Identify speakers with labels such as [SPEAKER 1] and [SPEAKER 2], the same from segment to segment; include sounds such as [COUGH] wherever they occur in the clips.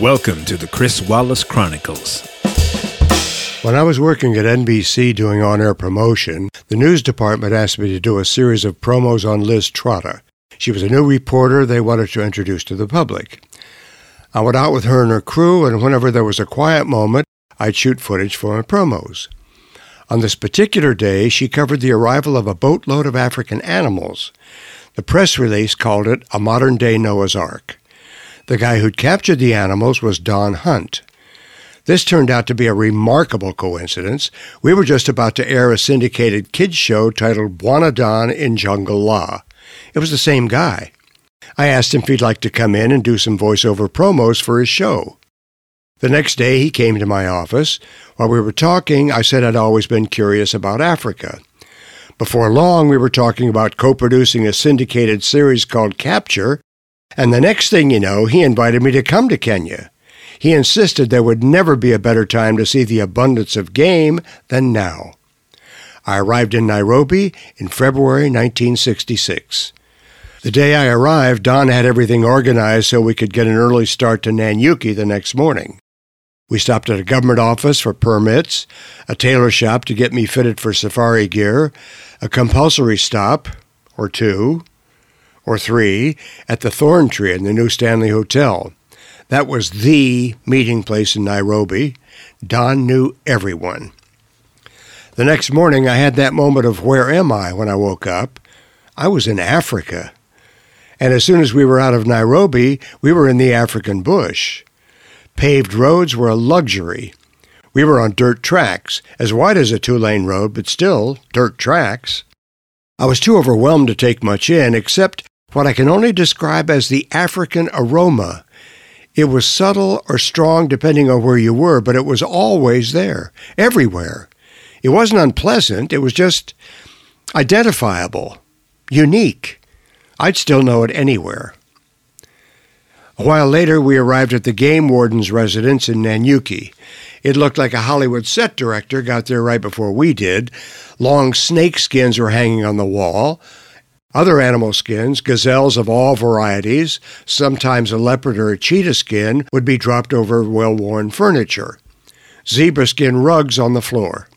[SPEAKER 1] Welcome to the Chris Wallace Chronicles.
[SPEAKER 2] When I was working at NBC doing on air promotion, the news department asked me to do a series of promos on Liz Trotta. She was a new reporter they wanted to introduce to the public. I went out with her and her crew, and whenever there was a quiet moment, I'd shoot footage for my promos. On this particular day, she covered the arrival of a boatload of African animals. The press release called it a modern day Noah's Ark. The guy who'd captured the animals was Don Hunt. This turned out to be a remarkable coincidence. We were just about to air a syndicated kids show titled Bwana Don in Jungleland. It was the same guy. I asked him if he'd like to come in and do some voiceover promos for his show. The next day he came to my office. While we were talking, I said I'd always been curious about Africa. Before long, we were talking about co producing a syndicated series called Capture and the next thing you know, he invited me to come to Kenya. He insisted there would never be a better time to see the abundance of game than now. I arrived in Nairobi in February 1966. The day I arrived, Don had everything organized so we could get an early start to Nanyuki the next morning. We stopped at a government office for permits, a tailor shop to get me fitted for safari gear, a compulsory stop, or two, or three at the Thorn Tree in the New Stanley Hotel. That was the meeting place in Nairobi. Don knew everyone. The next morning, I had that moment of where am I when I woke up? I was in Africa. And as soon as we were out of Nairobi, we were in the African bush. Paved roads were a luxury. We were on dirt tracks, as wide as a two lane road, but still dirt tracks. I was too overwhelmed to take much in, except what I can only describe as the African aroma. It was subtle or strong depending on where you were, but it was always there, everywhere. It wasn't unpleasant, it was just identifiable, unique. I'd still know it anywhere. A while later, we arrived at the game warden's residence in Nanyuki. It looked like a Hollywood set director got there right before we did. Long snake skins were hanging on the wall. Other animal skins, gazelles of all varieties, sometimes a leopard or a cheetah skin, would be dropped over well worn furniture. Zebra skin rugs on the floor.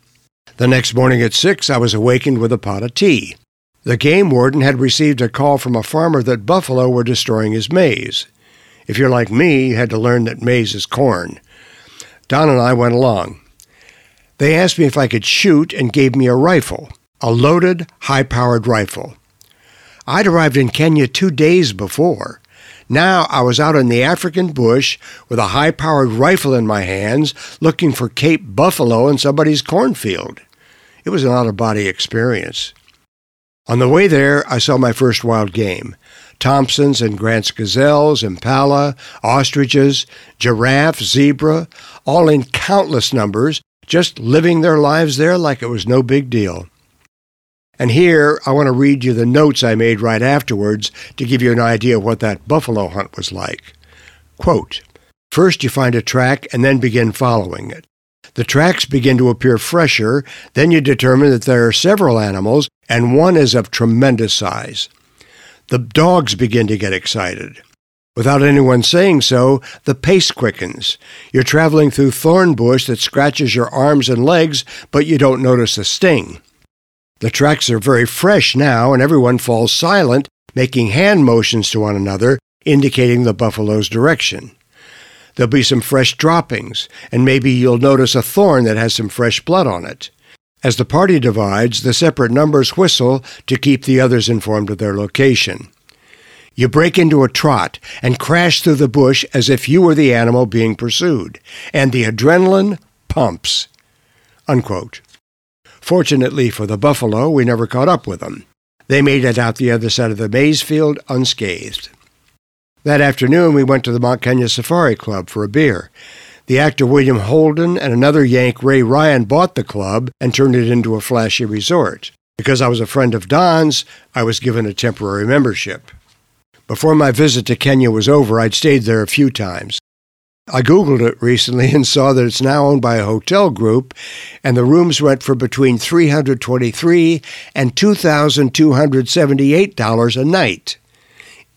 [SPEAKER 2] The next morning at six, I was awakened with a pot of tea. The game warden had received a call from a farmer that buffalo were destroying his maize. If you're like me, you had to learn that maize is corn. Don and I went along. They asked me if I could shoot and gave me a rifle, a loaded, high powered rifle. I'd arrived in Kenya two days before. Now I was out in the African bush with a high powered rifle in my hands looking for Cape buffalo in somebody's cornfield. It was an out of body experience. On the way there, I saw my first wild game Thomson's and Grant's gazelles, impala, ostriches, giraffe, zebra, all in countless numbers, just living their lives there like it was no big deal. And here I want to read you the notes I made right afterwards to give you an idea of what that buffalo hunt was like. Quote, First you find a track and then begin following it. The tracks begin to appear fresher, then you determine that there are several animals and one is of tremendous size. The dogs begin to get excited. Without anyone saying so, the pace quickens. You're traveling through thorn bush that scratches your arms and legs, but you don't notice a sting. The tracks are very fresh now, and everyone falls silent, making hand motions to one another, indicating the buffalo's direction. There'll be some fresh droppings, and maybe you'll notice a thorn that has some fresh blood on it. As the party divides, the separate numbers whistle to keep the others informed of their location. You break into a trot and crash through the bush as if you were the animal being pursued, and the adrenaline pumps. Unquote. Fortunately for the buffalo, we never caught up with them. They made it out the other side of the maize field unscathed. That afternoon, we went to the Mount Kenya Safari Club for a beer. The actor William Holden and another Yank, Ray Ryan, bought the club and turned it into a flashy resort. Because I was a friend of Don's, I was given a temporary membership. Before my visit to Kenya was over, I'd stayed there a few times. I Googled it recently [LAUGHS] and saw that it's now owned by a hotel group, and the rooms went for between 323 and $2,278 a night.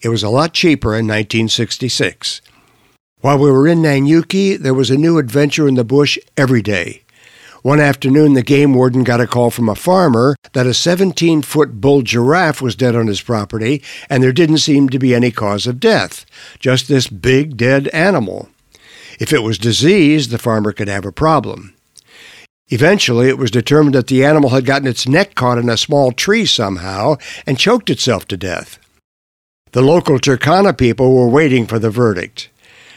[SPEAKER 2] It was a lot cheaper in 1966. While we were in Nanyuki, there was a new adventure in the bush every day. One afternoon, the game warden got a call from a farmer that a 17 foot bull giraffe was dead on his property, and there didn't seem to be any cause of death, just this big dead animal. If it was diseased, the farmer could have a problem. Eventually, it was determined that the animal had gotten its neck caught in a small tree somehow and choked itself to death. The local Turkana people were waiting for the verdict.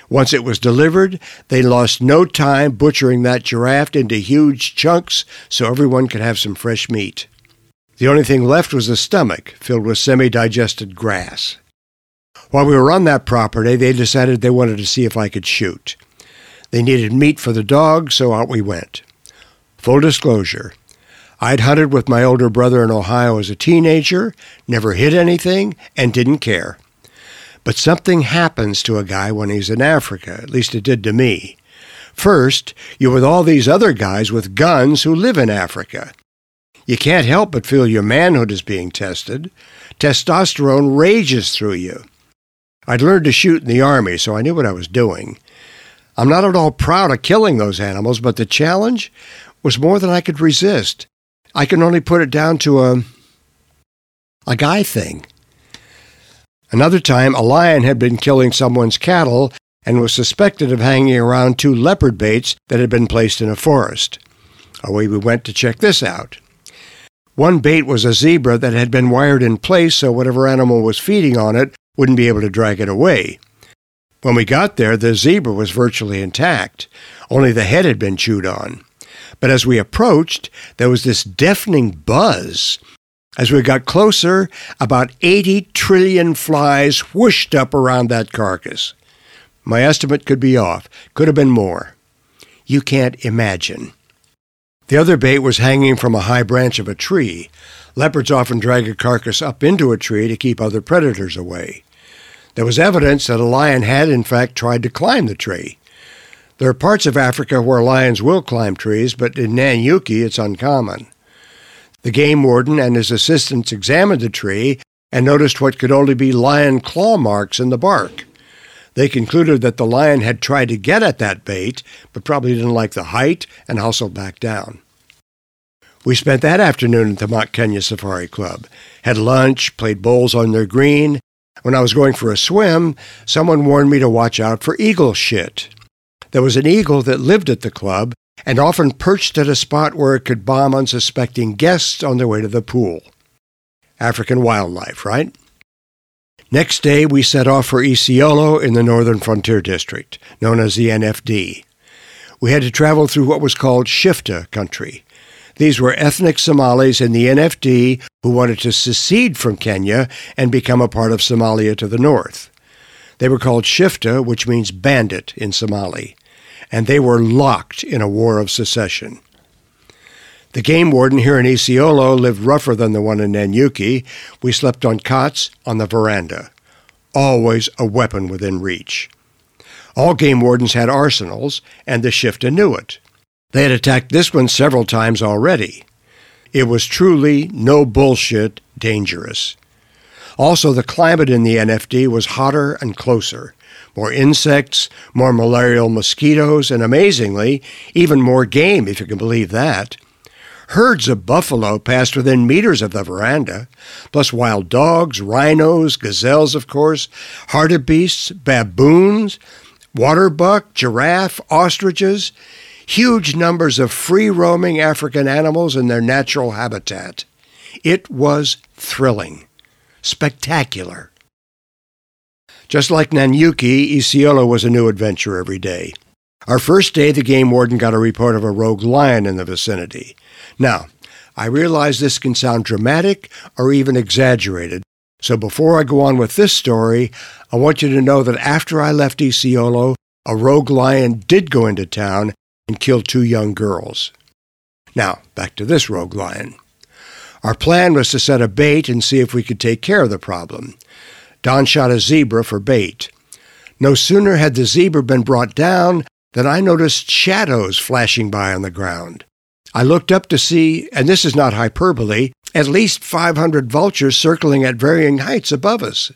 [SPEAKER 2] Once it was delivered, they lost no time butchering that giraffe into huge chunks so everyone could have some fresh meat. The only thing left was the stomach, filled with semi digested grass. While we were on that property, they decided they wanted to see if I could shoot. They needed meat for the dog, so out we went. Full disclosure I'd hunted with my older brother in Ohio as a teenager, never hit anything, and didn't care. But something happens to a guy when he's in Africa, at least it did to me. First, you're with all these other guys with guns who live in Africa. You can't help but feel your manhood is being tested. Testosterone rages through you. I'd learned to shoot in the Army, so I knew what I was doing. I'm not at all proud of killing those animals, but the challenge was more than I could resist. I can only put it down to a, a guy thing. Another time, a lion had been killing someone's cattle and was suspected of hanging around two leopard baits that had been placed in a forest. Away we went to check this out. One bait was a zebra that had been wired in place so whatever animal was feeding on it wouldn't be able to drag it away. When we got there, the zebra was virtually intact, only the head had been chewed on. But as we approached, there was this deafening buzz as we got closer, about 80 trillion flies whooshed up around that carcass. My estimate could be off, could have been more. You can't imagine. The other bait was hanging from a high branch of a tree. Leopards often drag a carcass up into a tree to keep other predators away. There was evidence that a lion had, in fact, tried to climb the tree. There are parts of Africa where lions will climb trees, but in Nanyuki it's uncommon. The game warden and his assistants examined the tree and noticed what could only be lion claw marks in the bark. They concluded that the lion had tried to get at that bait, but probably didn't like the height and hustled back down. We spent that afternoon at the Mount Kenya Safari Club, had lunch, played bowls on their green. When I was going for a swim, someone warned me to watch out for eagle shit. There was an eagle that lived at the club and often perched at a spot where it could bomb unsuspecting guests on their way to the pool. African wildlife, right? Next day, we set off for Isiolo in the Northern Frontier District, known as the NFD. We had to travel through what was called Shifta country. These were ethnic Somalis in the NFD who wanted to secede from Kenya and become a part of Somalia to the north. They were called Shifta, which means bandit in Somali and they were locked in a war of secession. The game warden here in Isiolo lived rougher than the one in Nanyuki. We slept on cots on the veranda. Always a weapon within reach. All game wardens had arsenals, and the Shifta knew it. They had attacked this one several times already. It was truly no bullshit dangerous. Also, the climate in the NFD was hotter and closer more insects, more malarial mosquitoes, and amazingly, even more game, if you can believe that. Herds of buffalo passed within meters of the veranda, plus wild dogs, rhinos, gazelles, of course, hartebeests, baboons, waterbuck, giraffe, ostriches, huge numbers of free roaming African animals in their natural habitat. It was thrilling, spectacular. Just like Nanyuki, Isiolo was a new adventure every day. Our first day, the game warden got a report of a rogue lion in the vicinity. Now, I realize this can sound dramatic or even exaggerated, so before I go on with this story, I want you to know that after I left Isiolo, a rogue lion did go into town and kill two young girls. Now, back to this rogue lion. Our plan was to set a bait and see if we could take care of the problem. Don shot a zebra for bait. No sooner had the zebra been brought down than I noticed shadows flashing by on the ground. I looked up to see, and this is not hyperbole, at least 500 vultures circling at varying heights above us.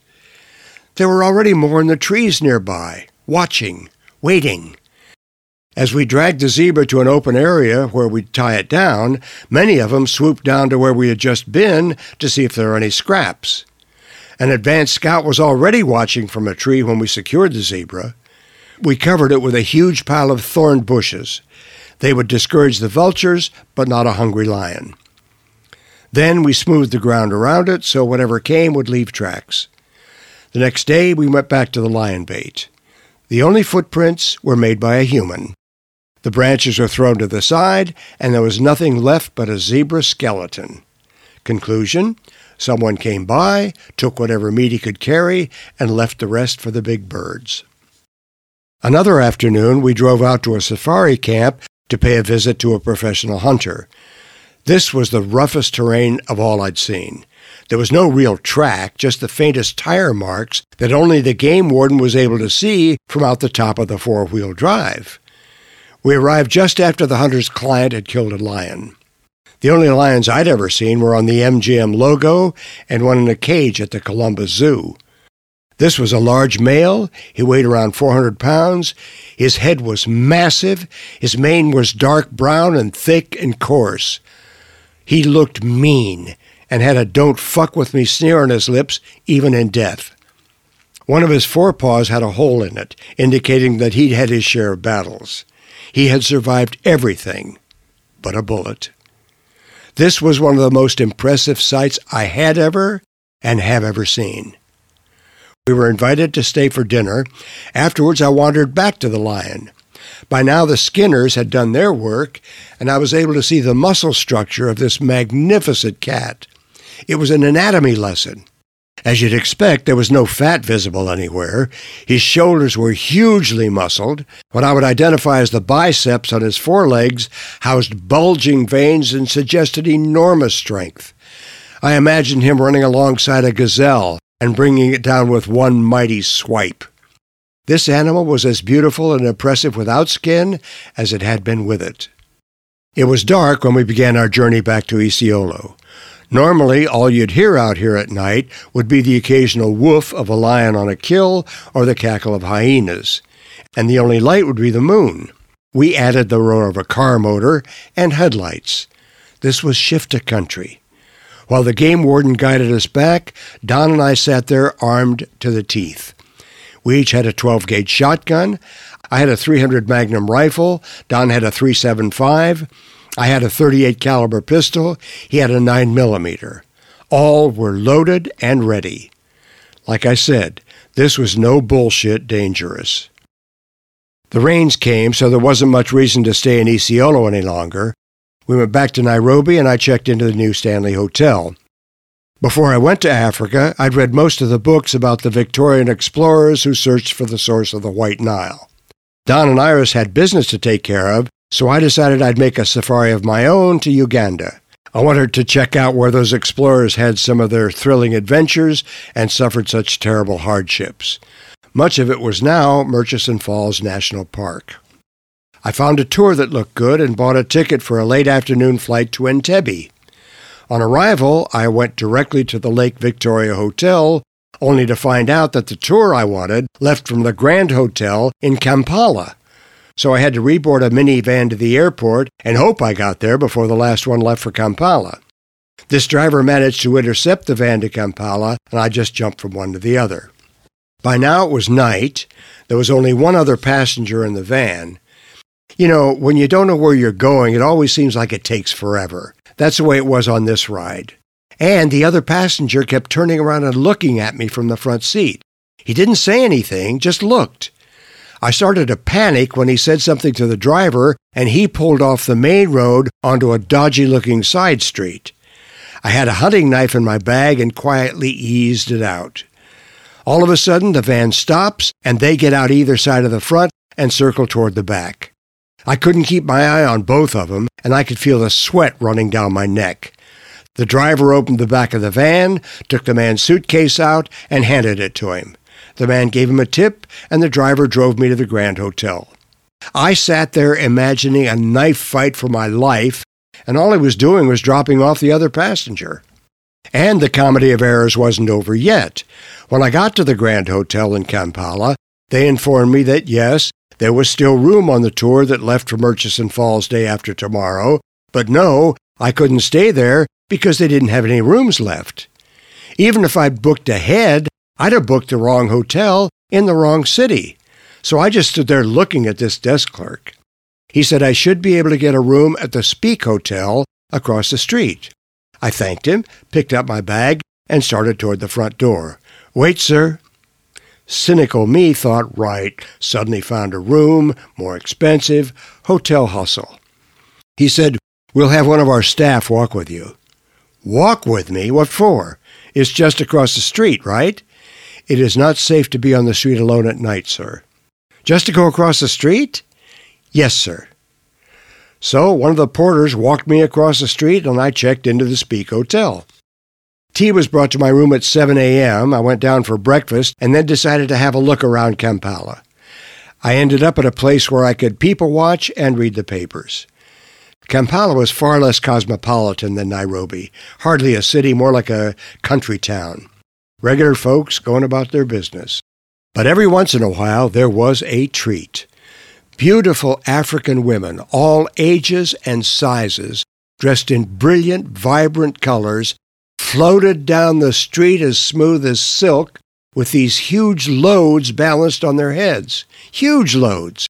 [SPEAKER 2] There were already more in the trees nearby, watching, waiting. As we dragged the zebra to an open area where we'd tie it down, many of them swooped down to where we had just been to see if there were any scraps. An advanced scout was already watching from a tree when we secured the zebra. We covered it with a huge pile of thorn bushes. They would discourage the vultures, but not a hungry lion. Then we smoothed the ground around it so whatever came would leave tracks. The next day we went back to the lion bait. The only footprints were made by a human. The branches were thrown to the side, and there was nothing left but a zebra skeleton. Conclusion Someone came by, took whatever meat he could carry, and left the rest for the big birds. Another afternoon, we drove out to a safari camp to pay a visit to a professional hunter. This was the roughest terrain of all I'd seen. There was no real track, just the faintest tire marks that only the game warden was able to see from out the top of the four wheel drive. We arrived just after the hunter's client had killed a lion. The only lions I'd ever seen were on the MGM logo and one in a cage at the Columbus Zoo. This was a large male. He weighed around 400 pounds. His head was massive. His mane was dark brown and thick and coarse. He looked mean and had a don't fuck with me sneer on his lips, even in death. One of his forepaws had a hole in it, indicating that he'd had his share of battles. He had survived everything but a bullet. This was one of the most impressive sights I had ever and have ever seen. We were invited to stay for dinner. Afterwards, I wandered back to the lion. By now, the skinners had done their work, and I was able to see the muscle structure of this magnificent cat. It was an anatomy lesson. As you'd expect, there was no fat visible anywhere. His shoulders were hugely muscled. What I would identify as the biceps on his forelegs housed bulging veins and suggested enormous strength. I imagined him running alongside a gazelle and bringing it down with one mighty swipe. This animal was as beautiful and impressive without skin as it had been with it. It was dark when we began our journey back to Isiolo. Normally, all you'd hear out here at night would be the occasional woof of a lion on a kill or the cackle of hyenas, and the only light would be the moon. We added the roar of a car motor and headlights. This was Shifta country. While the game warden guided us back, Don and I sat there armed to the teeth. We each had a 12 gauge shotgun. I had a 300 Magnum rifle. Don had a 375. I had a 38 caliber pistol, he had a 9 millimeter. All were loaded and ready. Like I said, this was no bullshit dangerous. The rains came, so there wasn't much reason to stay in Isiolo any longer. We went back to Nairobi and I checked into the New Stanley Hotel. Before I went to Africa, I'd read most of the books about the Victorian explorers who searched for the source of the White Nile. Don and Iris had business to take care of, so I decided I'd make a safari of my own to Uganda. I wanted to check out where those explorers had some of their thrilling adventures and suffered such terrible hardships. Much of it was now Murchison Falls National Park. I found a tour that looked good and bought a ticket for a late afternoon flight to Entebbe. On arrival, I went directly to the Lake Victoria Hotel, only to find out that the tour I wanted left from the Grand Hotel in Kampala so I had to reboard a minivan to the airport and hope I got there before the last one left for Kampala. This driver managed to intercept the van to Kampala, and I just jumped from one to the other. By now it was night. There was only one other passenger in the van. You know, when you don't know where you're going, it always seems like it takes forever. That's the way it was on this ride. And the other passenger kept turning around and looking at me from the front seat. He didn't say anything, just looked. I started to panic when he said something to the driver and he pulled off the main road onto a dodgy looking side street. I had a hunting knife in my bag and quietly eased it out. All of a sudden, the van stops and they get out either side of the front and circle toward the back. I couldn't keep my eye on both of them, and I could feel the sweat running down my neck. The driver opened the back of the van, took the man's suitcase out, and handed it to him. The man gave him a tip, and the driver drove me to the Grand Hotel. I sat there imagining a knife fight for my life, and all I was doing was dropping off the other passenger. And the comedy of errors wasn't over yet. When I got to the Grand Hotel in Kampala, they informed me that yes, There was still room on the tour that left for Murchison Falls day after tomorrow, but no, I couldn't stay there because they didn't have any rooms left. Even if I'd booked ahead, I'd have booked the wrong hotel in the wrong city. So I just stood there looking at this desk clerk. He said I should be able to get a room at the Speke Hotel across the street. I thanked him, picked up my bag, and started toward the front door. Wait, sir. Cynical me thought, right, suddenly found a room, more expensive, hotel hustle. He said, We'll have one of our staff walk with you. Walk with me? What for? It's just across the street, right? It is not safe to be on the street alone at night, sir. Just to go across the street? Yes, sir. So one of the porters walked me across the street and I checked into the Speke Hotel. Tea was brought to my room at 7 a.m. I went down for breakfast and then decided to have a look around Kampala. I ended up at a place where I could people watch and read the papers. Kampala was far less cosmopolitan than Nairobi, hardly a city, more like a country town. Regular folks going about their business. But every once in a while there was a treat. Beautiful African women, all ages and sizes, dressed in brilliant, vibrant colors, floated down the street as smooth as silk with these huge loads balanced on their heads. Huge loads.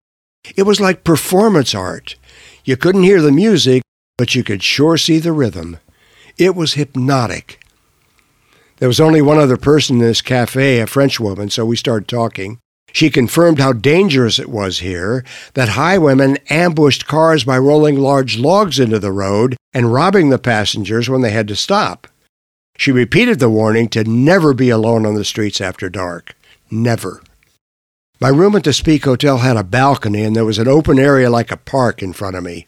[SPEAKER 2] It was like performance art. You couldn't hear the music, but you could sure see the rhythm. It was hypnotic. There was only one other person in this cafe, a French woman, so we started talking. She confirmed how dangerous it was here, that highwaymen ambushed cars by rolling large logs into the road and robbing the passengers when they had to stop. She repeated the warning to never be alone on the streets after dark. Never. My room at the Speke Hotel had a balcony, and there was an open area like a park in front of me.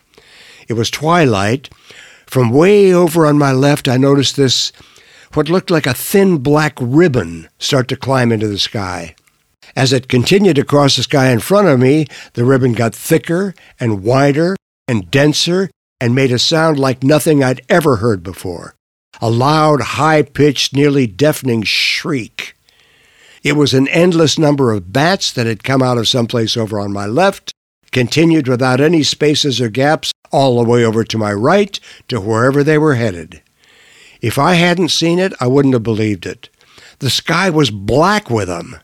[SPEAKER 2] It was twilight. From way over on my left, I noticed this, what looked like a thin black ribbon, start to climb into the sky. As it continued across the sky in front of me, the ribbon got thicker and wider and denser and made a sound like nothing I'd ever heard before a loud, high pitched, nearly deafening shriek. It was an endless number of bats that had come out of someplace over on my left, continued without any spaces or gaps all the way over to my right to wherever they were headed. If I hadn't seen it, I wouldn't have believed it. The sky was black with them.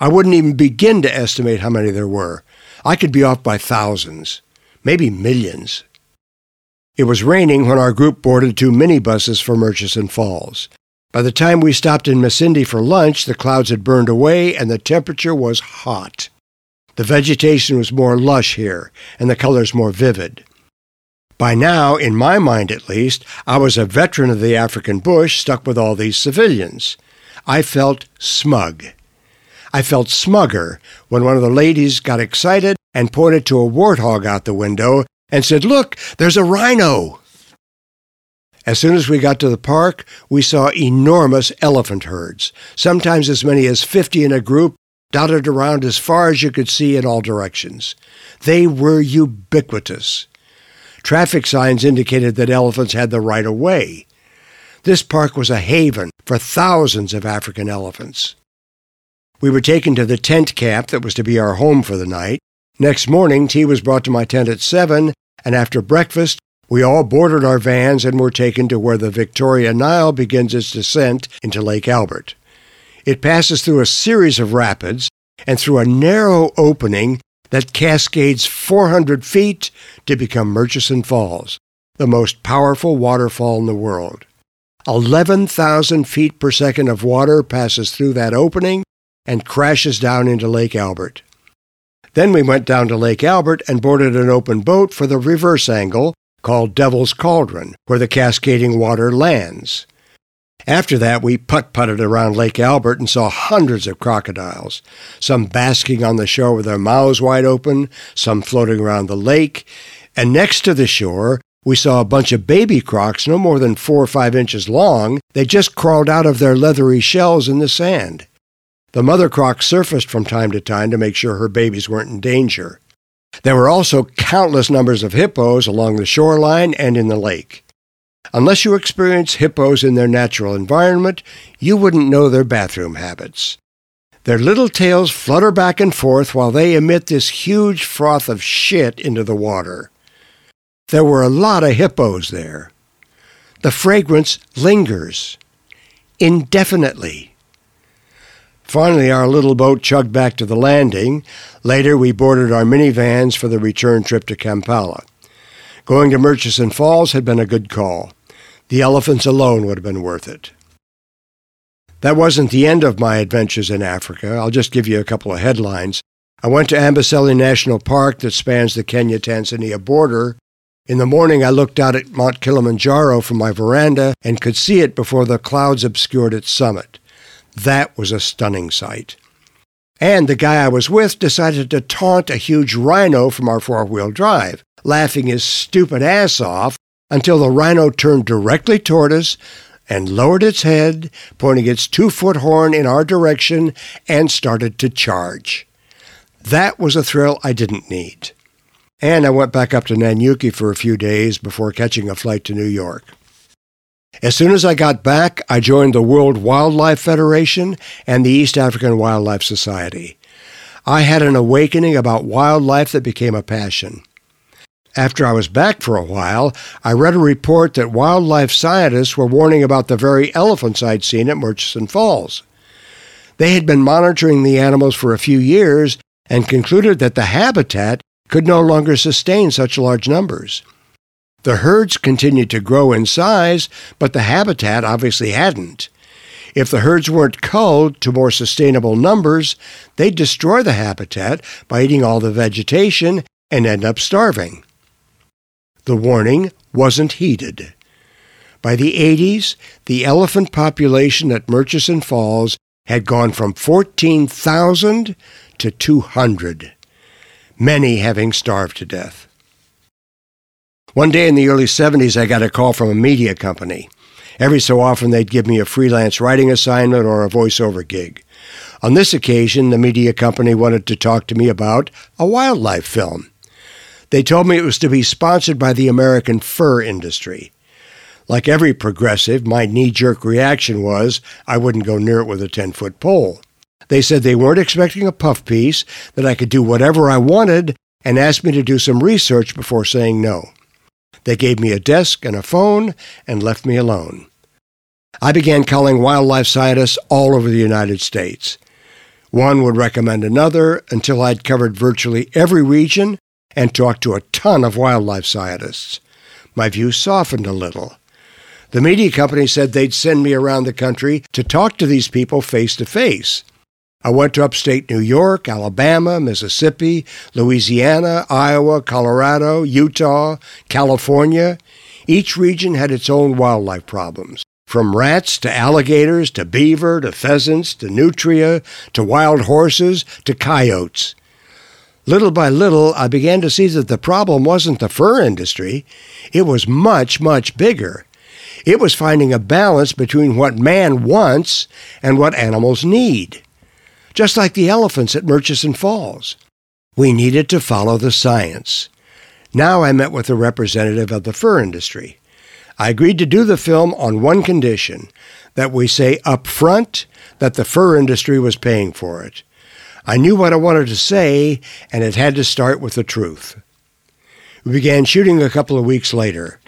[SPEAKER 2] I wouldn't even begin to estimate how many there were. I could be off by thousands, maybe millions. It was raining when our group boarded two minibuses for Murchison Falls. By the time we stopped in Masindi for lunch, the clouds had burned away and the temperature was hot. The vegetation was more lush here, and the colors more vivid. By now, in my mind at least, I was a veteran of the African bush stuck with all these civilians. I felt smug. I felt smugger when one of the ladies got excited and pointed to a warthog out the window and said, Look, there's a rhino. As soon as we got to the park, we saw enormous elephant herds, sometimes as many as 50 in a group, dotted around as far as you could see in all directions. They were ubiquitous. Traffic signs indicated that elephants had the right of way. This park was a haven for thousands of African elephants. We were taken to the tent camp that was to be our home for the night. Next morning, tea was brought to my tent at 7, and after breakfast, we all boarded our vans and were taken to where the Victoria Nile begins its descent into Lake Albert. It passes through a series of rapids and through a narrow opening that cascades 400 feet to become Murchison Falls, the most powerful waterfall in the world. 11,000 feet per second of water passes through that opening and crashes down into Lake Albert. Then we went down to Lake Albert and boarded an open boat for the reverse angle called Devil's Cauldron, where the cascading water lands. After that, we putt putted around Lake Albert and saw hundreds of crocodiles, some basking on the shore with their mouths wide open, some floating around the lake, and next to the shore, we saw a bunch of baby crocs no more than four or five inches long. They just crawled out of their leathery shells in the sand. The mother croc surfaced from time to time to make sure her babies weren't in danger. There were also countless numbers of hippos along the shoreline and in the lake. Unless you experience hippos in their natural environment, you wouldn't know their bathroom habits. Their little tails flutter back and forth while they emit this huge froth of shit into the water. There were a lot of hippos there. The fragrance lingers indefinitely. Finally, our little boat chugged back to the landing. Later, we boarded our minivans for the return trip to Kampala. Going to Murchison Falls had been a good call. The elephants alone would have been worth it. That wasn't the end of my adventures in Africa. I'll just give you a couple of headlines. I went to Amboseli National Park that spans the Kenya Tanzania border. In the morning, I looked out at Mount Kilimanjaro from my veranda and could see it before the clouds obscured its summit. That was a stunning sight. And the guy I was with decided to taunt a huge rhino from our four wheel drive, laughing his stupid ass off until the rhino turned directly toward us and lowered its head, pointing its two foot horn in our direction, and started to charge. That was a thrill I didn't need. And I went back up to Nanyuki for a few days before catching a flight to New York. As soon as I got back, I joined the World Wildlife Federation and the East African Wildlife Society. I had an awakening about wildlife that became a passion. After I was back for a while, I read a report that wildlife scientists were warning about the very elephants I'd seen at Murchison Falls. They had been monitoring the animals for a few years and concluded that the habitat could no longer sustain such large numbers. The herds continued to grow in size, but the habitat obviously hadn't. If the herds weren't culled to more sustainable numbers, they'd destroy the habitat by eating all the vegetation and end up starving. The warning wasn't heeded. By the 80s, the elephant population at Murchison Falls had gone from 14,000 to 200, many having starved to death. One day in the early 70s, I got a call from a media company. Every so often, they'd give me a freelance writing assignment or a voiceover gig. On this occasion, the media company wanted to talk to me about a wildlife film. They told me it was to be sponsored by the American fur industry. Like every progressive, my knee jerk reaction was I wouldn't go near it with a 10 foot pole. They said they weren't expecting a puff piece, that I could do whatever I wanted, and asked me to do some research before saying no. They gave me a desk and a phone and left me alone. I began calling wildlife scientists all over the United States. One would recommend another until I'd covered virtually every region and talked to a ton of wildlife scientists. My views softened a little. The media company said they'd send me around the country to talk to these people face to face. I went to upstate New York, Alabama, Mississippi, Louisiana, Iowa, Colorado, Utah, California. Each region had its own wildlife problems, from rats to alligators to beaver to pheasants to nutria to wild horses to coyotes. Little by little, I began to see that the problem wasn't the fur industry. It was much, much bigger. It was finding a balance between what man wants and what animals need. Just like the elephants at Murchison Falls. We needed to follow the science. Now I met with a representative of the fur industry. I agreed to do the film on one condition that we say up front that the fur industry was paying for it. I knew what I wanted to say, and it had to start with the truth. We began shooting a couple of weeks later.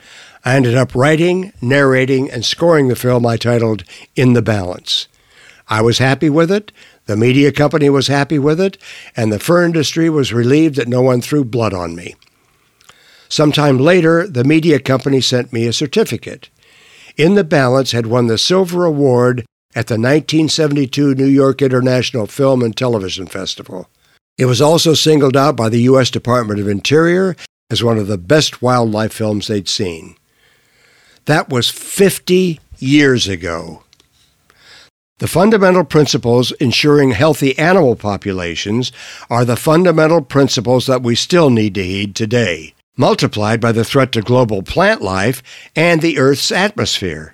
[SPEAKER 2] I ended up writing, narrating, and scoring the film I titled In the Balance. I was happy with it, the media company was happy with it, and the fur industry was relieved that no one threw blood on me. Sometime later, the media company sent me a certificate. In the Balance had won the Silver Award at the 1972 New York International Film and Television Festival. It was also singled out by the U.S. Department of Interior as one of the best wildlife films they'd seen. That was 50 years ago. The fundamental principles ensuring healthy animal populations are the fundamental principles that we still need to heed today, multiplied by the threat to global plant life and the Earth's atmosphere.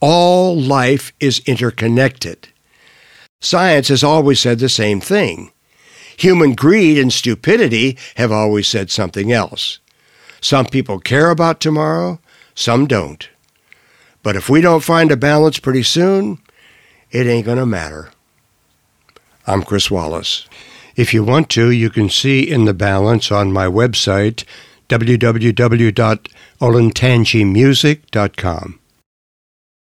[SPEAKER 2] All life is interconnected. Science has always said the same thing. Human greed and stupidity have always said something else. Some people care about tomorrow, some don't. But if we don't find a balance pretty soon, it ain't going to matter. I'm Chris Wallace. If you want to, you can see In the Balance on my website, www.olentangymusic.com.